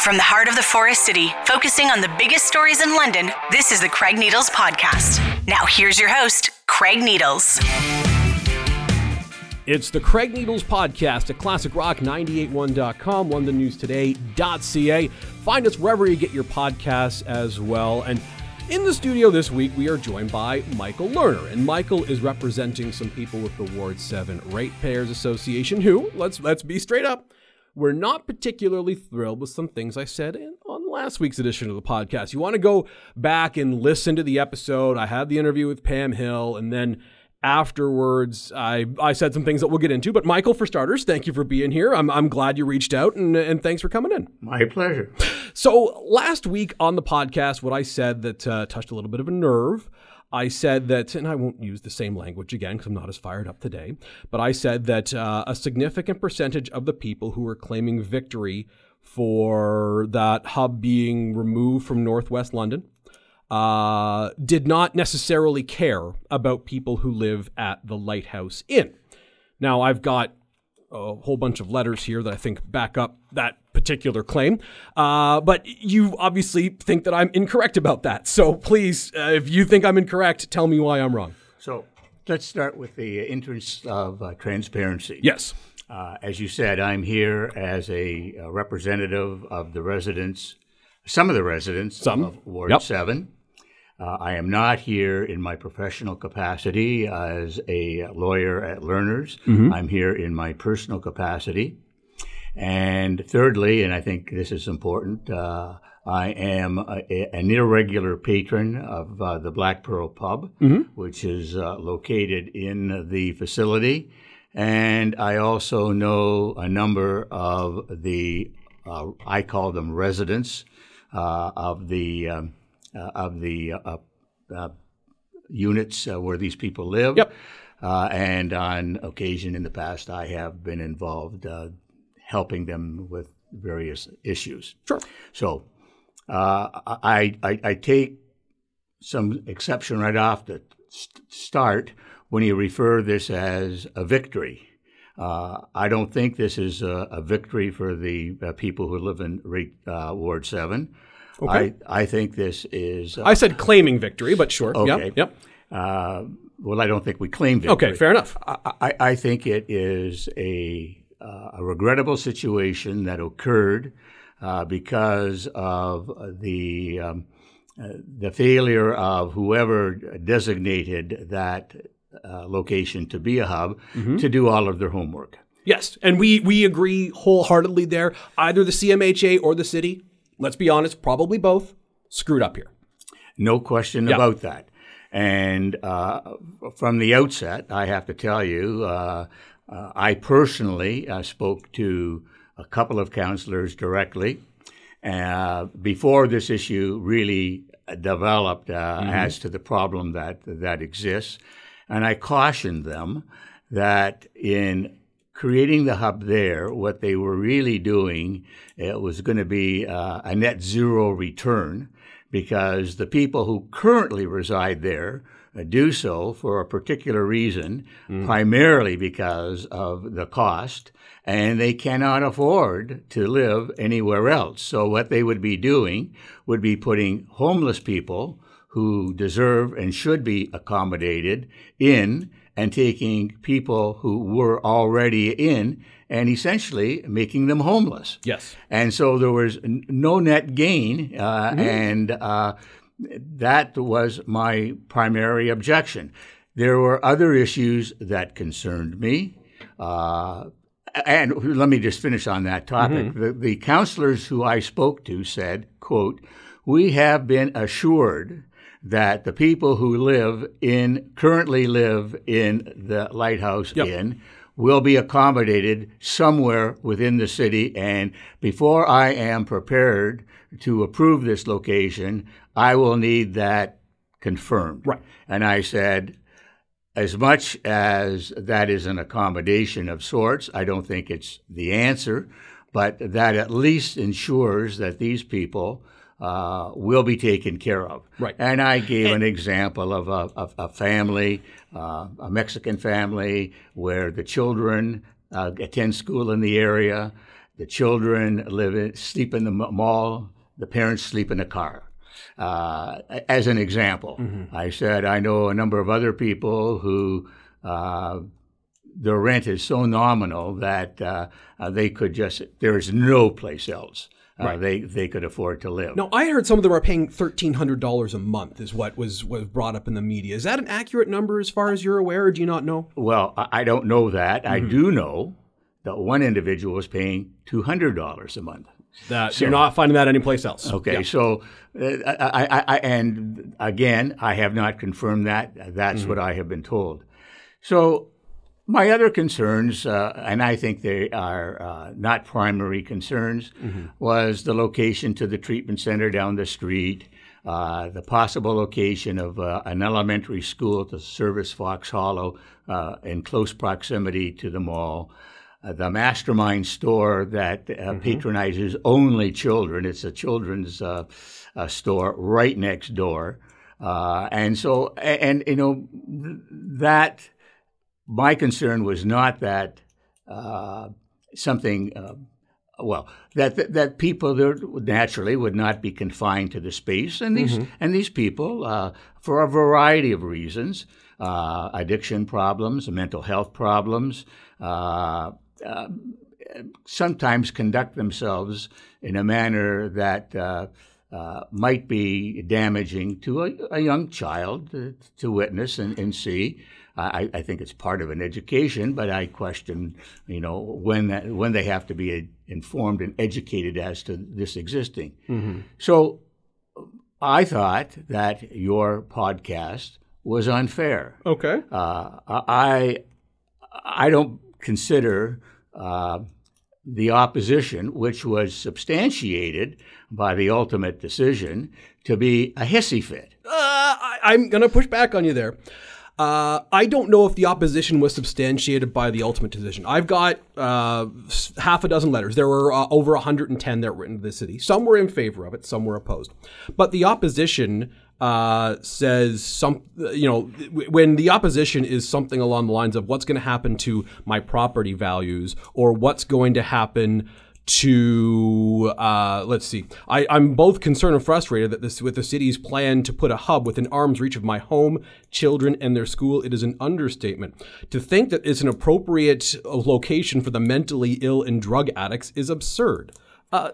From the heart of the Forest City, focusing on the biggest stories in London, this is the Craig Needles Podcast. Now, here's your host, Craig Needles. It's the Craig Needles Podcast at ClassicRock981.com, LondonNewsToday.ca. Find us wherever you get your podcasts as well. And in the studio this week, we are joined by Michael Lerner, and Michael is representing some people with the Ward 7 Ratepayers Association who, let's let's be straight up, we're not particularly thrilled with some things I said in, on last week's edition of the podcast. You want to go back and listen to the episode. I had the interview with Pam Hill, and then afterwards, I, I said some things that we'll get into. But Michael, for starters, thank you for being here. I'm, I'm glad you reached out, and, and thanks for coming in. My pleasure. So last week on the podcast, what I said that uh, touched a little bit of a nerve I said that, and I won't use the same language again because I'm not as fired up today, but I said that uh, a significant percentage of the people who were claiming victory for that hub being removed from Northwest London uh, did not necessarily care about people who live at the Lighthouse Inn. Now, I've got a whole bunch of letters here that I think back up that particular claim. Uh, but you obviously think that I'm incorrect about that. So please, uh, if you think I'm incorrect, tell me why I'm wrong. So let's start with the interest of uh, transparency. Yes. Uh, as you said, I'm here as a, a, representative of the residents, some of the residents some. of Ward yep. 7. Uh, I am not here in my professional capacity as a lawyer at Lerners. Mm-hmm. I'm here in my personal capacity. And thirdly, and I think this is important, uh, I am a, an irregular patron of uh, the Black Pearl Pub, mm-hmm. which is uh, located in the facility. And I also know a number of the, uh, I call them residents uh, of the um, uh, of the uh, uh, units where these people live. Yep. and on occasion in the past, I have been involved helping them with various issues. Sure. So I, I, I take some exception right off the start when you refer this as a victory. Uh, I don't think this is a, a victory for the uh, people who live in uh, Ward 7. Okay. I, I think this is. Uh, I said claiming victory, but sure. Okay. Yep. yep. Uh, well, I don't think we claim victory. Okay, fair enough. I, I, I think it is a, uh, a regrettable situation that occurred uh, because of the um, uh, the failure of whoever designated that uh, location to be a hub mm-hmm. to do all of their homework. Yes, and we we agree wholeheartedly there. Either the CMHA or the city let's be honest, probably both, screwed up here. No question yep. about that. And uh, from the outset, I have to tell you, uh, uh, I personally uh, spoke to a couple of councillors directly uh, before this issue really developed uh, mm-hmm. as to the problem that that exists, and I cautioned them that in creating the hub there, what they were really doing it was going to be uh, a net zero return because the people who currently reside there do so for a particular reason, mm. primarily because of the cost, and they cannot afford to live anywhere else. So, what they would be doing would be putting homeless people who deserve and should be accommodated in and taking people who were already in and essentially making them homeless. Yes. And so there was no net gain, uh, mm-hmm. and uh, that was my primary objection. There were other issues that concerned me. Uh, and let me just finish on that topic. Mm-hmm. The, the councillors who I spoke to said, quote, we have been assured that the people who live in currently live in the lighthouse yep. inn will be accommodated somewhere within the city and before i am prepared to approve this location i will need that confirmed right and i said as much as that is an accommodation of sorts i don't think it's the answer but that at least ensures that these people uh, will be taken care of. Right. And I gave and, an example of a, of a family, uh, a Mexican family, where the children uh, attend school in the area. the children live in, sleep in the mall, the parents sleep in the car. Uh, as an example, mm-hmm. I said I know a number of other people who uh, their rent is so nominal that uh, uh they could just there is no place else. Uh, right. they they could afford to live. No, I heard some of them are paying thirteen hundred dollars a month. Is what was was brought up in the media. Is that an accurate number as far as you're aware, or do you not know? Well, I don't know that. Mm-hmm. I do know that one individual was paying two hundred dollars a month. That so, you're not finding that anyplace else. Okay, yeah. so uh, I, I, I, and again, I have not confirmed that. That's mm-hmm. what I have been told. So my other concerns, uh, and I think they are uh, not primary concerns, mm-hmm. was the location to the treatment center down the street, uh, the possible location of uh, an elementary school to service Fox Hollow uh, in close proximity to the mall. Uh, the mastermind store that mm-hmm. patronizes only children. It's a children's store right next door. and so, and, and you know, that my concern was not that uh, something, uh, well, that, that, that people there naturally would not be confined to the space, and these mm-hmm. and these people, uh, for a variety of reasons, uh, addiction problems, mental health problems. Uh, uh, sometimes conduct themselves in a manner that might be damaging to a, a young child to, to witness and, and see. I, I, think it's part of an education, but I question, you know, when that, when they have to be informed and educated as to this existing. Mm-hmm. So, I thought that your podcast was unfair. Okay. Uh, I I don't consider uh, the opposition, which was substantiated by the ultimate decision, to be a hissy fit. Uh, I, I'm going to push back on you there. Uh, I don't know if the opposition was substantiated by the ultimate decision. I've got uh, half a dozen letters. There were uh, over 110 that were written to the city. Some were in favor of it, some were opposed. But the opposition uh, says some, you know, when the opposition is something along the lines of what's going to happen to my property values or what's going to happen to uh, let's see. I, I'm both concerned and frustrated that this with the city's plan to put a hub within arm's reach of my home, children, and their school. It is an understatement. To think that it's an appropriate location for the mentally ill and drug addicts is absurd. Uh,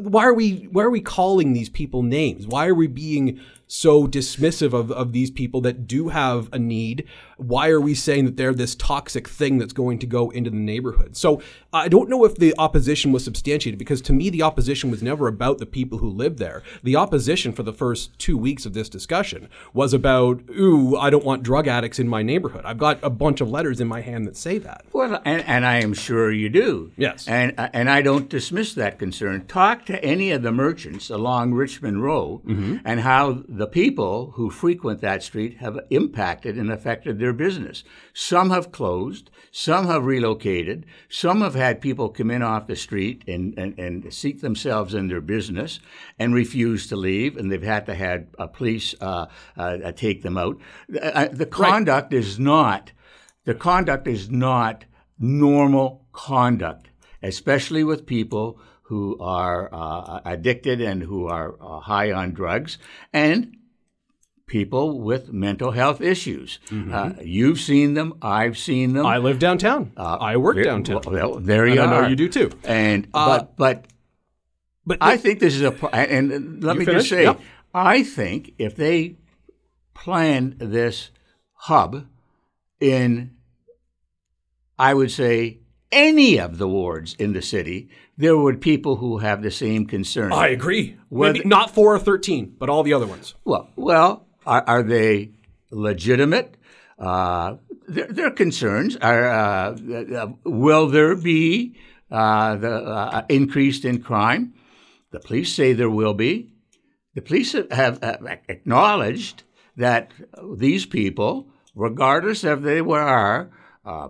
why are we why are we calling these people names? Why are we being so dismissive of, of these people that do have a need? Why are we saying that they're this toxic thing that's going to go into the neighborhood? So I don't know if the opposition was substantiated because to me, the opposition was never about the people who live there. The opposition for the first two weeks of this discussion was about, ooh, I don't want drug addicts in my neighborhood. I've got a bunch of letters in my hand that say that. Well, and, and I am sure you do. Yes. And, and I don't dismiss that concern. Talk to any of the merchants along Richmond Row mm-hmm. and how the people who frequent that street have impacted and affected their business. Some have closed, some have relocated, some have had people come in off the street and, and, and seat themselves in their business and refuse to leave, and they've had to have a police uh, uh, take them out. Uh, the conduct right. is not the conduct is not normal conduct, especially with people who are uh, addicted and who are uh, high on drugs, and people with mental health issues. Mm-hmm. Uh, you've seen them. I've seen them. I live downtown. Uh, I work downtown. Well, there you and are. I know you do too. And uh, but but but I think this is a and let me just say, yep. I think if they planned this hub in, I would say any of the wards in the city, there would people who have the same concern. I agree. Whether, Maybe not four or thirteen, but all the other ones. Well, well, are, are they legitimate? Uh, their, their, concerns are: uh, uh, Will there be uh, the uh, increase in crime? The police say there will be. The police have, have acknowledged that these people, regardless of they were uh,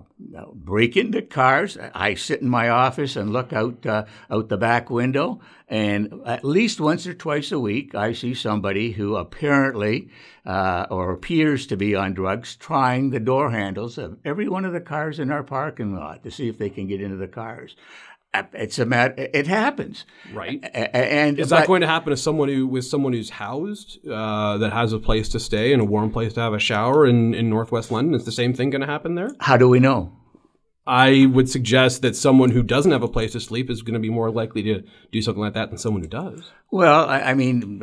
break into cars. I sit in my office and look out uh, out the back window, and at least once or twice a week, I see somebody who apparently uh, or appears to be on drugs trying the door handles of every one of the cars in our parking lot to see if they can get into the cars. It's a matter. It happens, right? And Is that going to happen to someone who with someone who's housed uh, that has a place to stay and a warm place to have a shower in, in Northwest London? Is the same thing going to happen there? How do we know? I would suggest that someone who doesn't have a place to sleep is going to be more likely to do something like that than someone who does. Well, I, I mean,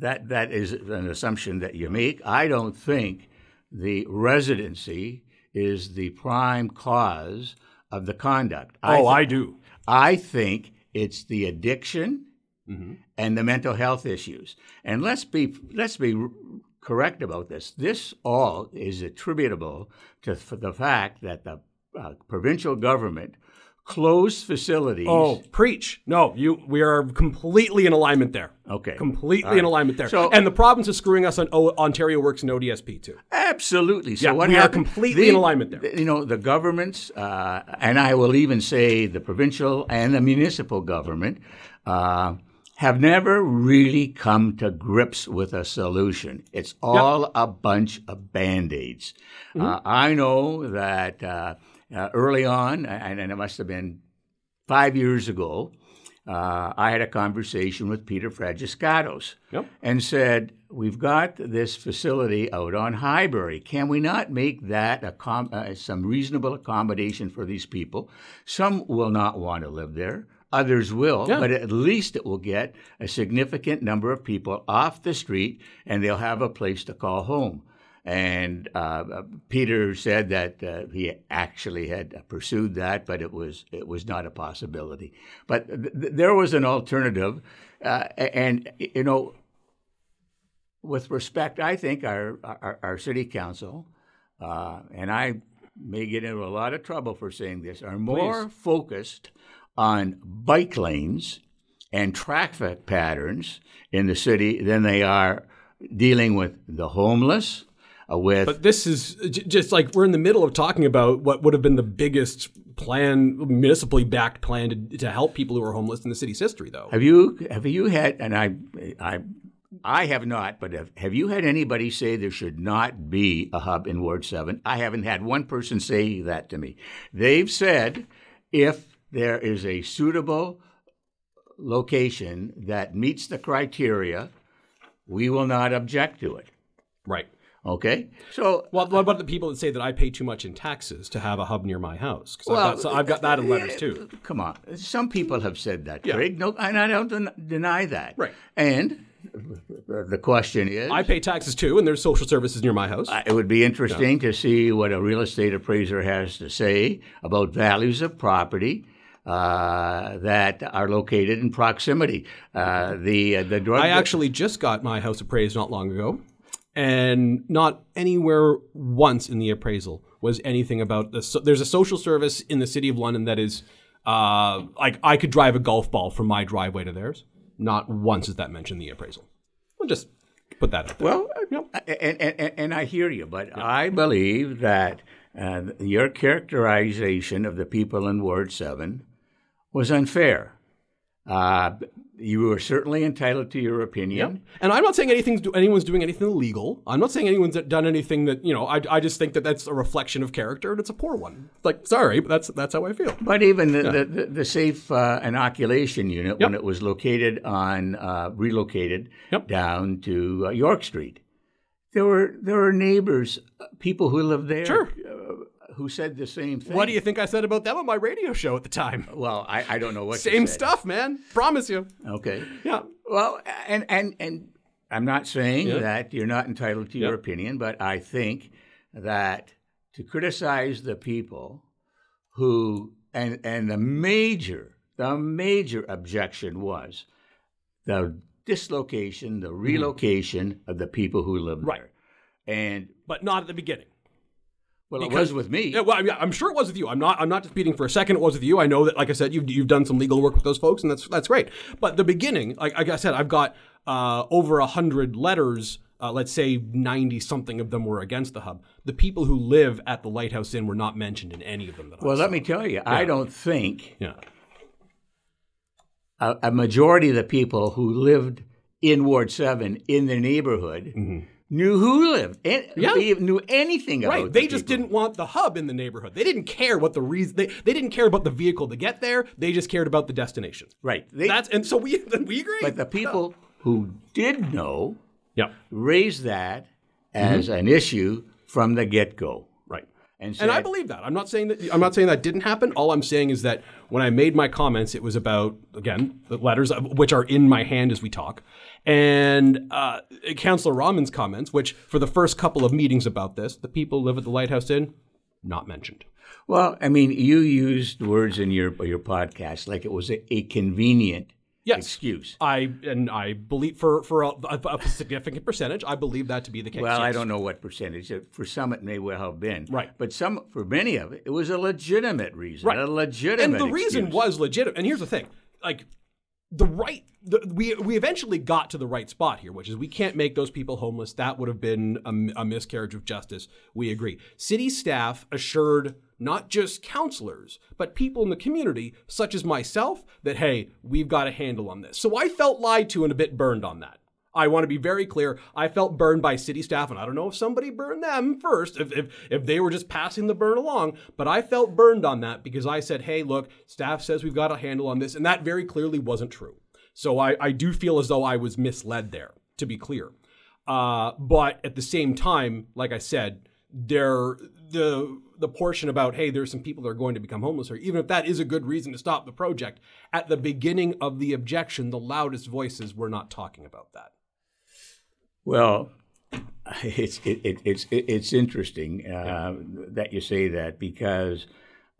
that that is an assumption that you make. I don't think the residency is the prime cause of the conduct. I oh, thi- I do. I think it's the addiction and the mental health issues. And let's be let's be correct about this. This all is attributable to f- the fact that the uh, provincial government closed facilities. Oh, preach! No, you. We are completely in alignment there. Okay. completely right. in alignment there. So- and the province is screwing us on o- Ontario Works and ODSP too. Absolutely. So Yeah, what we are happened- completely in alignment there. You know, the governments, uh, and I will even say the provincial and the municipal government, uh, have never really come to grips with a solution. It's all a bunch of band aids. Mm-hmm. Uh, I know that uh, uh, early on, and, and it must have been five years ago, uh, I had a conversation with Peter Fragiskatos Yep. and said, We've got this facility out on Highbury. Can we not make that a com- uh, some reasonable accommodation for these people? Some will not want to live there. Others will, Yeah. but at least it will get a significant number of people off the street and they'll have a place to call home. And uh, uh, Peter said that uh, he actually had pursued that, but it was it was not a possibility. But th- th- there was an alternative, uh, and you know, with respect, I think our our, our city council, uh, and I may get into a lot of trouble for saying this, are more focused on bike lanes and traffic patterns in the city than they are dealing with the homeless. Uh, with But this is j- just like we're in the middle of talking about what would have been the biggest plan, municipally backed plan to, to help people who are homeless in the city's history, though. Have you have you had and I I I have not, but have, have you had anybody say there should not be a hub in Ward Seven? I haven't had one person say that to me. They've said if there is a suitable location that meets the criteria, we will not object to it. Right. Okay, so Well, what about the people that say that I pay too much in taxes to have a hub near my house? Because Well, I've, so I've got that in letters too. Come on. Some people have said that, Yeah. Craig. No, and I don't den- deny that. Right. And the question is I pay taxes too, and there's social services near my house. Uh, It would be interesting to see what a real estate appraiser has to say about values of property uh, that are located in proximity. Uh, the uh, the drug. I actually just got my house appraised not long ago, and not anywhere once in the appraisal was anything about this. So there's a social service in the city of London that is uh, like I could drive a golf ball from my driveway to theirs. Not once is that mentioned in the appraisal. We'll just put that up. there. Well, and, and, and, and I hear you, but I believe that uh, your characterization of the people in Ward 7 was unfair. Uh, you were certainly entitled to your opinion. And I'm not saying anything's do, anyone's doing anything illegal. I'm not saying anyone's done anything that you know. I, I just think that that's a reflection of character, and it's a poor one. Like, sorry, but that's that's how I feel. But even the, the, the, the safe uh, inoculation unit, when it was located on, uh, relocated Yep. down to uh, York Street, there were there were neighbors, uh, people who lived there, Sure. Who said the same thing. What do you think I said about them on my radio show at the time? Well, I, I don't know what you Same stuff, man. Promise you. Okay. Yeah. Well, and and and I'm not saying Yeah. that you're not entitled to your Yeah. opinion, but I think that to criticize the people who and and the major the major objection was the dislocation, the relocation of the people who live Mm-hmm. Right. there. And But not at the beginning. Well, it Because- was with me. Yeah, well, yeah, I'm sure it was with you. I'm not. I'm not disputing for a second. It was with you. I know that, like I said, you've you've done some legal work with those folks, and that's that's great. But the beginning, like, like I said, I've got uh, over a hundred letters. Uh, let's say ninety something of them were against the hub. The people who live at the Lighthouse Inn were not mentioned in any of them. That I well, let me tell you, I don't think Yeah. a, a majority of the people who lived in Ward 7 in the neighborhood knew who lived, and Yeah. knew anything about. Right. the They just people. didn't want the hub in the neighborhood. They didn't care what the reason. They, they didn't care about the vehicle to get there. They just cared about the destination. Right. They, That's and so we we agree. but the people who did know yeah. raised that Mm-hmm. as an issue from the get go. Right. And, And I believe that. I'm not saying that. I'm not saying that didn't happen. All I'm saying is that when I made my comments, it was about again the letters of- which are in my hand as we talk, and uh, Councillor Rahman's comments, which for the first couple of meetings about this, the people live at the Lighthouse Inn, not mentioned. Well, I mean, you used words in your your podcast like it was a, a convenient Yes. excuse. I and I believe for for a, a, a significant percentage, I believe that to be the case. Well, I don't know what percentage. For some, it may well have been. Right. But some, for many of it, it was a legitimate reason. Right. A legitimate. and the reason was legitimate. And here's the thing: like the right, the, we we eventually got to the right spot here, which is we can't make those people homeless. That would have been a, a miscarriage of justice. We agree. City staff assured not just councillors, but people in the community, such as myself, that hey, we've got a handle on this. So I felt lied to and a bit burned on that. I want to be very clear. I felt burned by city staff, and I don't know if somebody burned them first, if, if, if they were just passing the burn along, but I felt burned on that because I said, hey, look, staff says we've got a handle on this, and that very clearly wasn't true. So I, I do feel as though I was misled there, to be clear. Uh, but at the same time, like I said, there the the portion about hey, there's some people that are going to become homeless, or even if that is a good reason to stop the project, at the beginning of the objection, the loudest voices were not talking about that. Well, it's it, it, it's it's interesting uh, that you say that because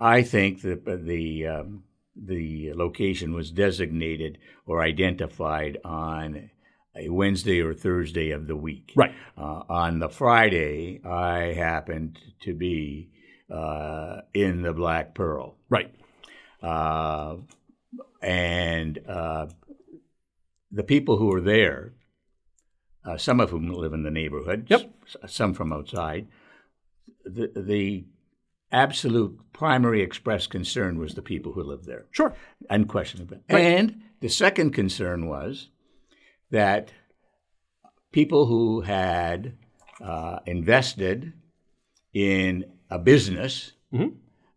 I think that the um, the location was designated or identified on a Wednesday or Thursday of the week. Right. Uh, on the Friday, I happened to be uh, in the Black Pearl, Right. uh, and uh, the people who were there, uh, some of whom live in the neighborhood, Yep. s- some from outside, the, the absolute primary expressed concern was the people who lived there, Sure. unquestionably. And the second concern was that people who had uh, invested in a business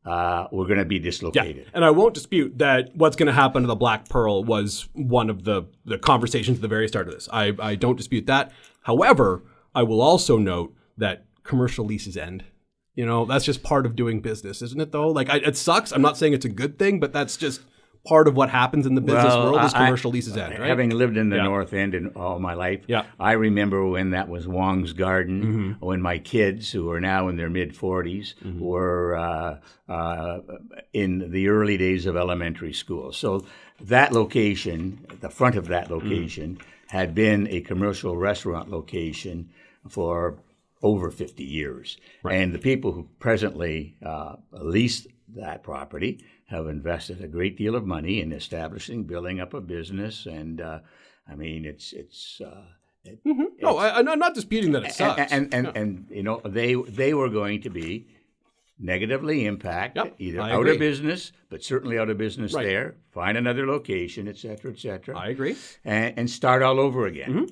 uh, were going to be dislocated. Yeah. And I won't dispute that what's going to happen to the Black Pearl was one of the, the conversations at the very start of this. I, I don't dispute that. However, I will also note that commercial leases end. You know, that's just part of doing business, isn't it, though? Like, I, it sucks. I'm not saying it's a good thing, but that's just part of what happens in the business Well, world is I- commercial leases end, right? Having lived in the Yeah. North End in all my life, Yeah. Mm-hmm. I remember when that was Wong's Garden, when my kids, who are now in their mid 40s, were uh, uh, in the early days of elementary school. So that location, the front of that location, had been a commercial restaurant location for over 50 years. And the people who presently uh, lease that property have invested a great deal of money in establishing, building up a business. And uh, I mean, it's, it's, uh, it- no, I, I'm not disputing that it sucks. and, and, and, and, you know, they, they were going to be negatively impacted, Yep, either I out agree. of business, but certainly out of business Right. there, find another location, et cetera, et cetera, I agree. and, and start all over again.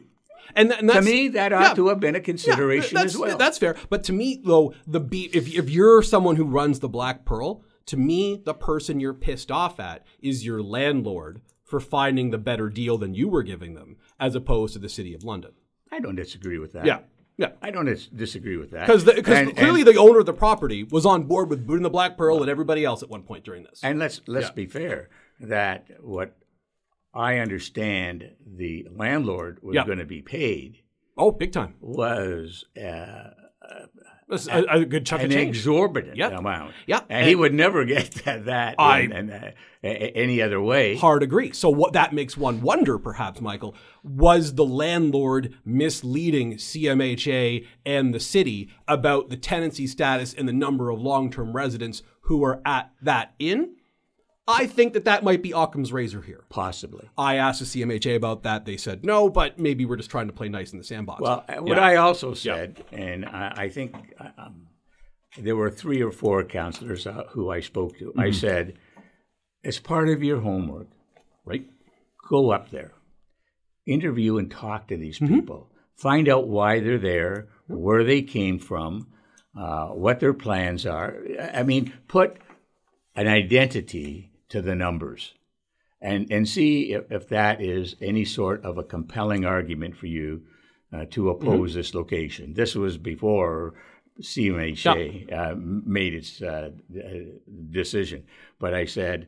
And, th- and To me, that ought yeah. to have been a consideration that's, as well. That's fair. But to me, though, the be- if if you're someone who runs the Black Pearl, to me, the person you're pissed off at is your landlord for finding the better deal than you were giving them, as opposed to the City of London. I don't disagree with that. Yeah, yeah. I don't dis- disagree with that. Because clearly and, the owner of the property was on board with booting the Black Pearl and everybody else at one point during this. and let's let's Yeah. be fair that what I understand the landlord was Yeah. going to be paid oh, big time. was uh, That's a, a good chunk an of change. exorbitant Yeah. amount. Yeah. and, he would never get that, that I- in, in, uh, any other way. hard agree. So what that makes one wonder, perhaps, Michael, was the landlord misleading CMHA and the city about the tenancy status and the number of long-term residents who are at that inn? I think that that might be Occam's razor here. Possibly. I asked the CMHA about that. They said no, but maybe we're just trying to play nice in the sandbox. Well, uh, what Yeah. I also said, and I, I think um, there were three or four councillors uh, who I spoke to. Mm-hmm. I said, as part of your homework, right? go up there, interview and talk to these Mm-hmm. people, find out why they're there, where they came from, uh, what their plans are. I mean, put an identity to the numbers and, and see if, if that is any sort of a compelling argument for you uh, to oppose this location. This was before CMHA uh, made its uh, decision. But I said,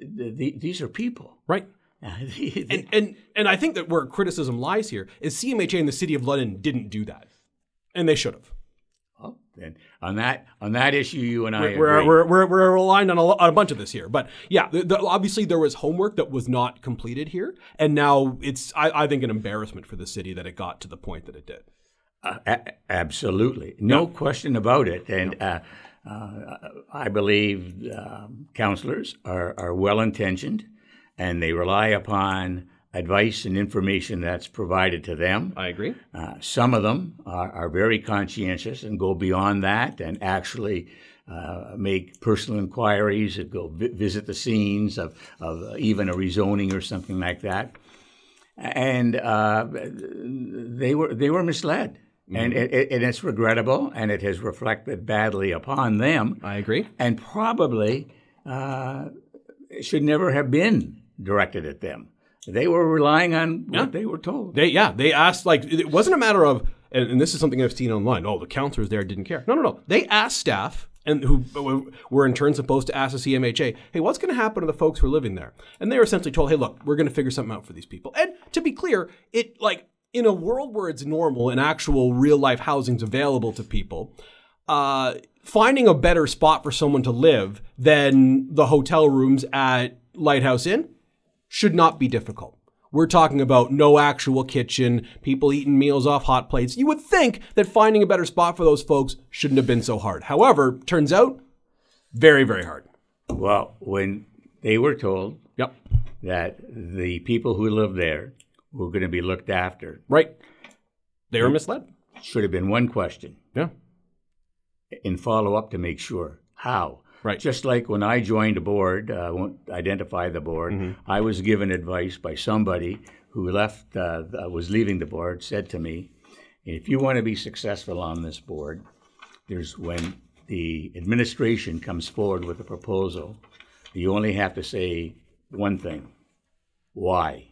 th- th- these are people. Right. And, and and I think that where criticism lies here is CMHA and the City of London didn't do that, and they should have. Then on that on that issue, you and I We're, agree. we're, we're, we're aligned on a, on a bunch of this here, but yeah, the, the, obviously there was homework that was not completed here, and now it's I, I think an embarrassment for the city that it got to the point that it did. Uh, a- absolutely, no question about it. And uh, uh, I believe um, councillors are, are well intentioned, and they rely upon advice and information that's provided to them. I agree. Uh, some of them are, are very conscientious and go beyond that and actually uh, make personal inquiries and go vi- visit the scenes of, of even a rezoning or something like that. And uh, they were they were misled, and, it, it- and it's regrettable, and it has reflected badly upon them, I agree. and probably uh, should never have been directed at them. They were relying on Yeah. what they were told. They yeah they asked like it wasn't a matter of and, and this is something I've seen online. Oh, the councillors there didn't care. No, no, no. They asked staff and who were in turn supposed to ask the CMHA, hey, what's going to happen to the folks who are living there? And they were essentially told, hey, look, we're going to figure something out for these people. And to be clear, it like in a world where it's normal and actual real life housing's available to people, uh, finding a better spot for someone to live than the hotel rooms at Lighthouse Inn should not be difficult. We're talking about no actual kitchen, people eating meals off hot plates. You would think that finding a better spot for those folks shouldn't have been so hard. However, turns out very, very hard. Well, when they were told Yep. that the people who live there were going to be looked after, Right. They were misled. should have been one question Yeah. in follow up to make sure how. Right. Just like when I joined a board, uh, I won't identify the board, Mm-hmm. I was given advice by somebody who left, uh, uh, was leaving the board, said to me, if you want to be successful on this board, there's when the administration comes forward with a proposal, you only have to say one thing why?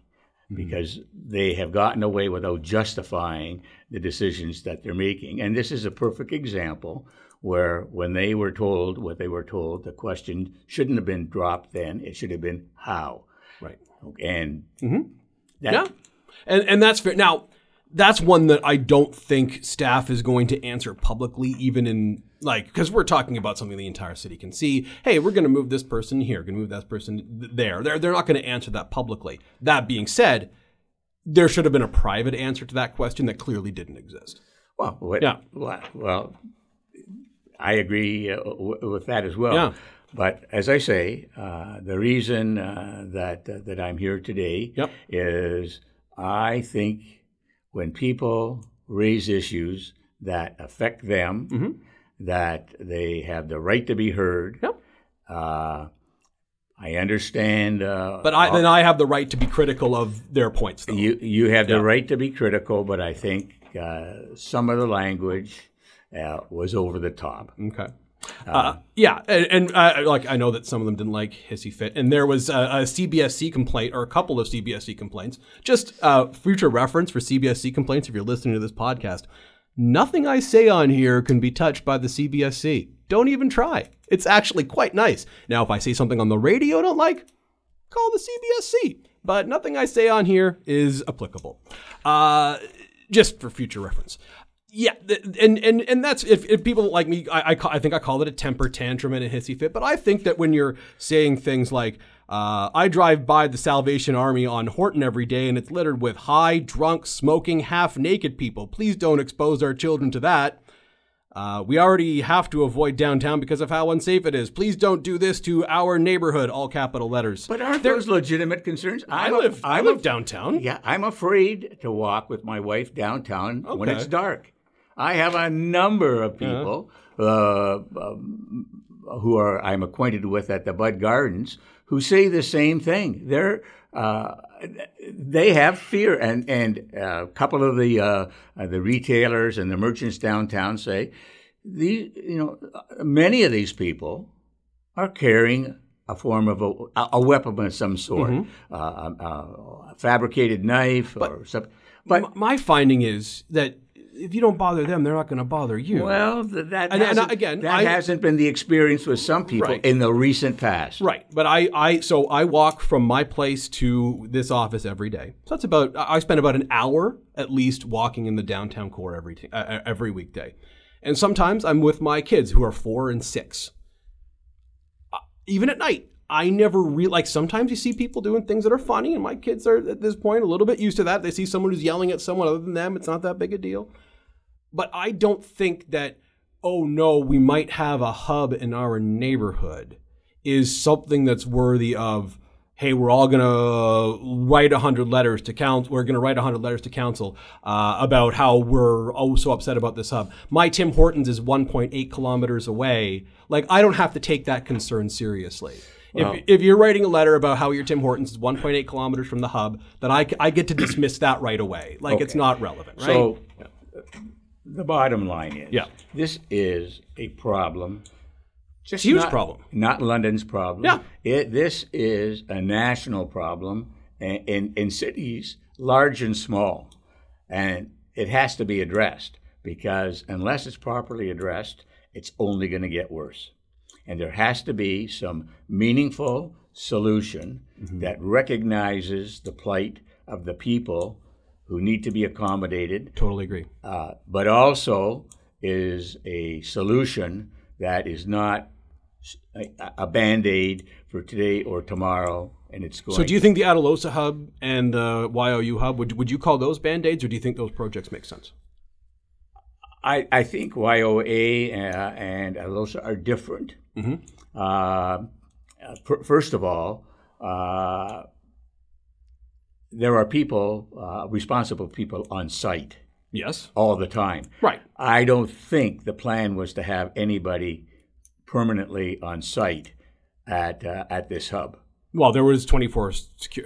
Because they have gotten away without justifying the decisions that they're making. And this is a perfect example where, when they were told what they were told, the question shouldn't have been dropped then, it should have been how. Right. And mm-hmm. that, Yeah. And and that's fair. Now, that's one that I don't think staff is going to answer publicly, even in like because we're talking about something the entire city can see. Hey, we're going to move this person here, going to move that person th- there. They're they're not going to answer that publicly. That being said, there should have been a private answer to that question that clearly didn't exist. well, what, Yeah. well, well, I agree uh, w- with that as well. Yeah. But as I say, uh, the reason uh, that uh, that I'm here today Yep. is I think when people raise issues that affect them, Mm-hmm. that they have the right to be heard. Yep. Uh, I understand. Uh, But I then I have the right to be critical of their points, though. you you have the right to be critical, but I think uh, some of the language uh, was over the top. Okay. Uh, yeah, and, and uh, like I know that some of them didn't like hissy fit, and there was a, a CBSC complaint or a couple of CBSC complaints. Just uh, future reference for CBSC complaints. If you're listening to this podcast, nothing I say on here can be touched by the CBSC. Don't even try. It's actually quite nice. Now, if I say something on the radio I don't like, call the CBSC. But nothing I say on here is applicable. Uh, just for future reference. Yeah, and and and that's if, if people like me, I, I I think I call it a temper tantrum and a hissy fit. But I think that when you're saying things like, uh, "I drive by the Salvation Army on Horton every day, and it's littered with high, drunk, smoking, half-naked people. Please don't expose our children to that." Uh, we already have to avoid downtown because of how unsafe it is. Please don't do this to our neighborhood. All capital letters. But aren't those legitimate concerns? I I'm a- live. I I'm live a- downtown. Yeah, I'm afraid to walk with my wife downtown when it's dark. I have a number of people uh, um, who are I'm acquainted with at the Bud Gardens who say the same thing. They're uh, they have fear, and and uh, a couple of the uh, uh, the retailers and the merchants downtown say these you know many of these people are carrying a form of a, a weapon of some sort, mm-hmm. uh, uh, a fabricated knife but, or something. But my finding is that if you don't bother them, they're not going to bother you. Well, that and, and again that I, hasn't been the experience with some people right. in the recent past. Right, but I, I so I walk from my place to this office every day. So that's about I spend about an hour at least walking in the downtown core every t- uh, every weekday, and sometimes I'm with my kids who are four and six. Uh, even at night, I never really like. Sometimes you see people doing things that are funny, and my kids are at this point a little bit used to that. They see someone who's yelling at someone other than them; it's not that big a deal. But I don't think that oh no, we might have a hub in our neighborhood is something that's worthy of hey, we're all to write 100 letters to council. We're to write 100 letters to council uh, about how we're oh so upset about this hub. My Tim Hortons is 1.8 kilometers away. Like, I don't have to take that concern seriously. If, if you're writing a letter about how your Tim Hortons is 1.8 kilometers from the hub, then I, I get to dismiss that right away. Like, okay. it's not relevant, right? So, the bottom line is yeah. this is a problem just huge not, problem. Not London's problem. Yeah. It, this is a national problem in, in, in cities large and small. And it has to be addressed because unless it's properly addressed, it's only going to get worse. And there has to be some meaningful solution mm-hmm. that recognizes the plight of the people who need to be accommodated. Totally agree. Uh, but also is a solution that is not a, a band aid for today or tomorrow, and it's going. So, do you think the Atlohsa hub and the YOU hub would would you call those band aids, or do you think those projects make sense? I, I think YOA uh, and Atlohsa are different. Mm-hmm. Uh, first of all, uh, there are people, uh, responsible people on site. Yes. All the time. Right. I don't think the plan was to have anybody permanently on site at uh, at this hub. Well, there was 24,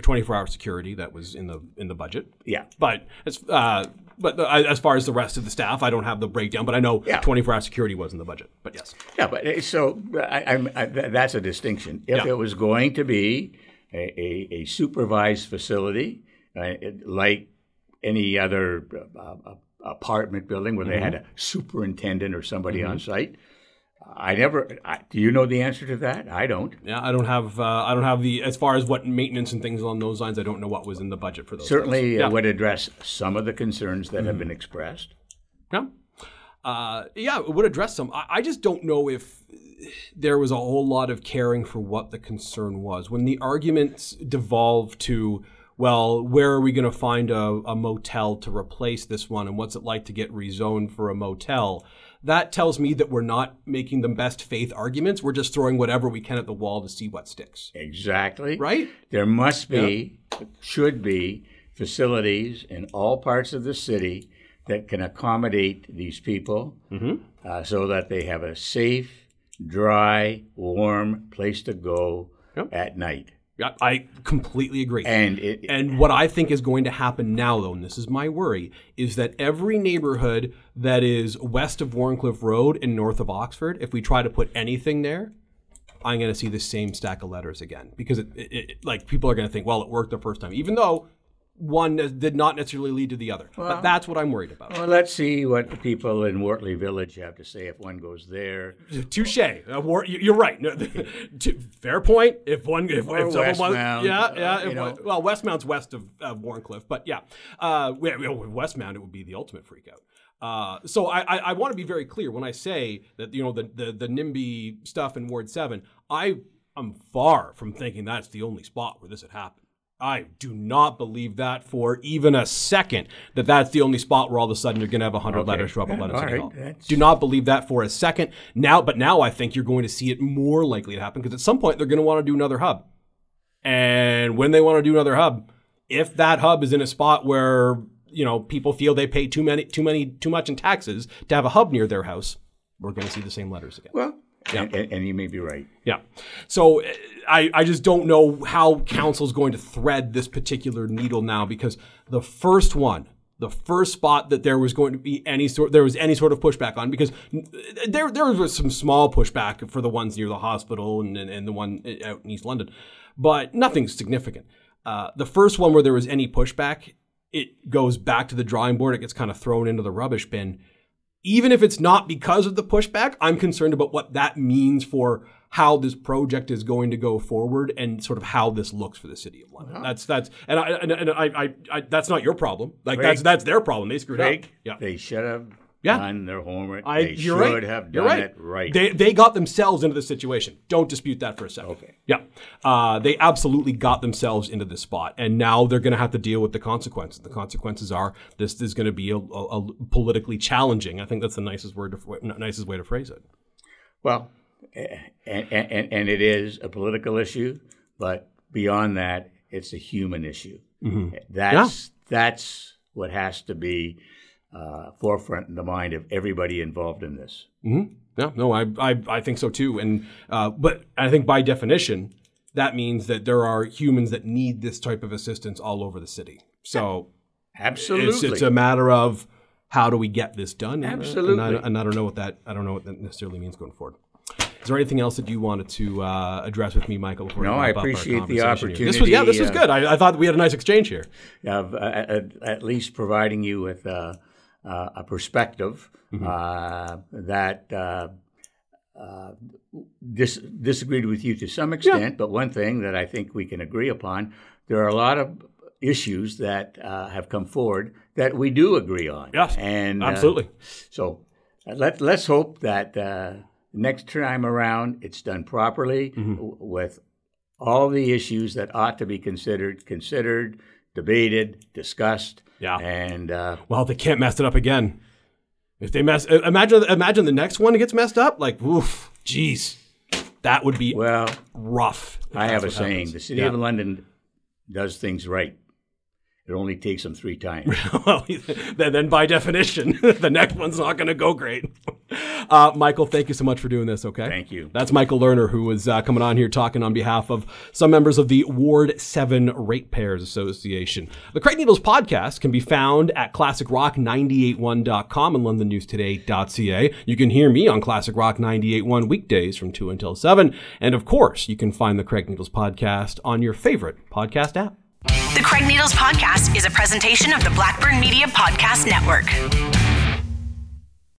24 hour security that was in the in the budget. Yeah, but as uh, but as far as the rest of the staff, I don't have the breakdown. But I know yeah. 24 hour security was in the budget. But yes. Yeah, but uh, so I, I, that's a distinction. If yeah. it was going to be a, a, a supervised facility, uh, like any other uh, uh apartment building where mm-hmm. they had a superintendent or somebody mm-hmm. on site, I never. I, do you know the answer to that? I don't. Yeah, I don't have. Uh, I don't have the as far as what maintenance and things along those lines. I don't know what was in the budget for those. Certainly, yeah. would address some of the concerns that mm-hmm. have been expressed. Yeah, uh, yeah, it would address some. I, I just don't know if there was a whole lot of caring for what the concern was when the arguments devolved to well, where are we going to find a, a, motel to replace this one? And what's it like to get rezoned for a motel? That tells me that we're not making the best faith arguments. We're just throwing whatever we can at the wall to see what sticks. Exactly. Right? There must be, yeah. should be, facilities in all parts of the city that can accommodate these people mm-hmm. uh, so that they have a safe, dry, warm place to go yep. at night. Yeah, I completely agree. And it, and what I think is going to happen now, though, and this is my worry, is that every neighborhood that is west of Wharncliffe Road and north of Oxford, if we try to put anything there, I'm going to see the same stack of letters again because it, it, it like people are going to think, well, it worked the first time, even though one did not necessarily lead to the other. Well, but that's what I'm worried about. Well, let's see what the people in Wortley Village have to say if one goes there. Touche. Uh, you're right. Fair point. If one, if, or if someone, Westmount, yeah, yeah. Uh, one, well, Westmount's west of, of Wharncliffe, but yeah, uh, Westmount it would be the ultimate freakout. Uh, so I, I, I want to be very clear when I say that you know the, the the NIMBY stuff in Ward Seven. I am far from thinking that's the only spot where this had happened. I do not believe that for even a second that that's the only spot where all of a sudden you're going to have 100 okay. letters show up at London City Hall. Do not believe that for a second. Now, but now I think you're going to see it more likely to happen because at some point they're going to want to do another hub. And when they want to do another hub, if that hub is in a spot where, you know, people feel they pay too many too many too much in taxes to have a hub near their house, we're going to see the same letters again. Well, Yeah. And, and, and you may be right. Yeah. So uh, I, I just don't know how council is going to thread this particular needle now because the first one, the first spot that there was going to be any sort there was any sort of pushback on because there there was some small pushback for the ones near the hospital and, and, and the one out in East London, but nothing significant. Uh, the first one where there was any pushback, it goes back to the drawing board. It gets kind of thrown into the rubbish bin. Even if it's not because of the pushback, I'm concerned about what that means for how this project is going to go forward and sort of how this looks for the city of London. Uh-huh. That's that's and I and, and I, I, I, that's not your problem. Like Craig, that's that's their problem. They screwed Craig, up. Yeah, they should have yeah. done their homework. I, they should right. have done right. it right. They they got themselves into the situation. Don't dispute that for a second. Okay. Yeah, uh, they absolutely got themselves into this spot, and now they're going to have to deal with the consequences. The consequences are this is going to be a, a, a politically challenging. I think that's the nicest word, to, nicest way to phrase it. Well, and, and, and it is a political issue, but beyond that, it's a human issue. Mm-hmm. That's yeah. that's what has to be uh, forefront in the mind of everybody involved in this. Mm-hmm. Yeah, no, I, I I think so too. And uh, but I think by definition, that means that there are humans that need this type of assistance all over the city. So absolutely, it's, it's a matter of how do we get this done? Absolutely, and I, and I don't know what that I don't know what that necessarily means going forward. Is there anything else that you wanted to uh, address with me, Michael? no, I appreciate the opportunity. Here? This was yeah, this was uh, good. I, I, thought we had a nice exchange here. Of uh, at, at, least providing you with uh, uh, Uh, a perspective mm-hmm. Uh, that uh, uh, dis- disagreed with you to some extent, yeah. but one thing that I think we can agree upon: there are a lot of issues that have come forward that we do agree on. Yes, and absolutely. so let let's hope that next time around, it's done properly mm-hmm. w- with all the issues that ought to be considered, considered, debated, discussed. Yeah. And uh, well, they can't mess it up again. If they mess, uh, imagine imagine the next one gets messed up. Like, oof, jeez, that would be well rough. I have a saying: happens. the city yeah. of London does things right. It only takes them three times. well, then, by definition, the next one's not going to go great. Uh, Michael, thank you so much for doing this. Okay, thank you. That's Michael Lerner, who was uh, coming on here talking on behalf of some members of the Ward Seven Ratepayers Association. The Craig Needles podcast can be found at ClassicRock981.com and LondonNewsToday.ca. You can hear me on Classic Rock 98.1 weekdays from two until seven, and of course, you can find the Craig Needles podcast on your favorite podcast app. The Craig Needles Podcast is a presentation of the Blackburn Media Podcast Network.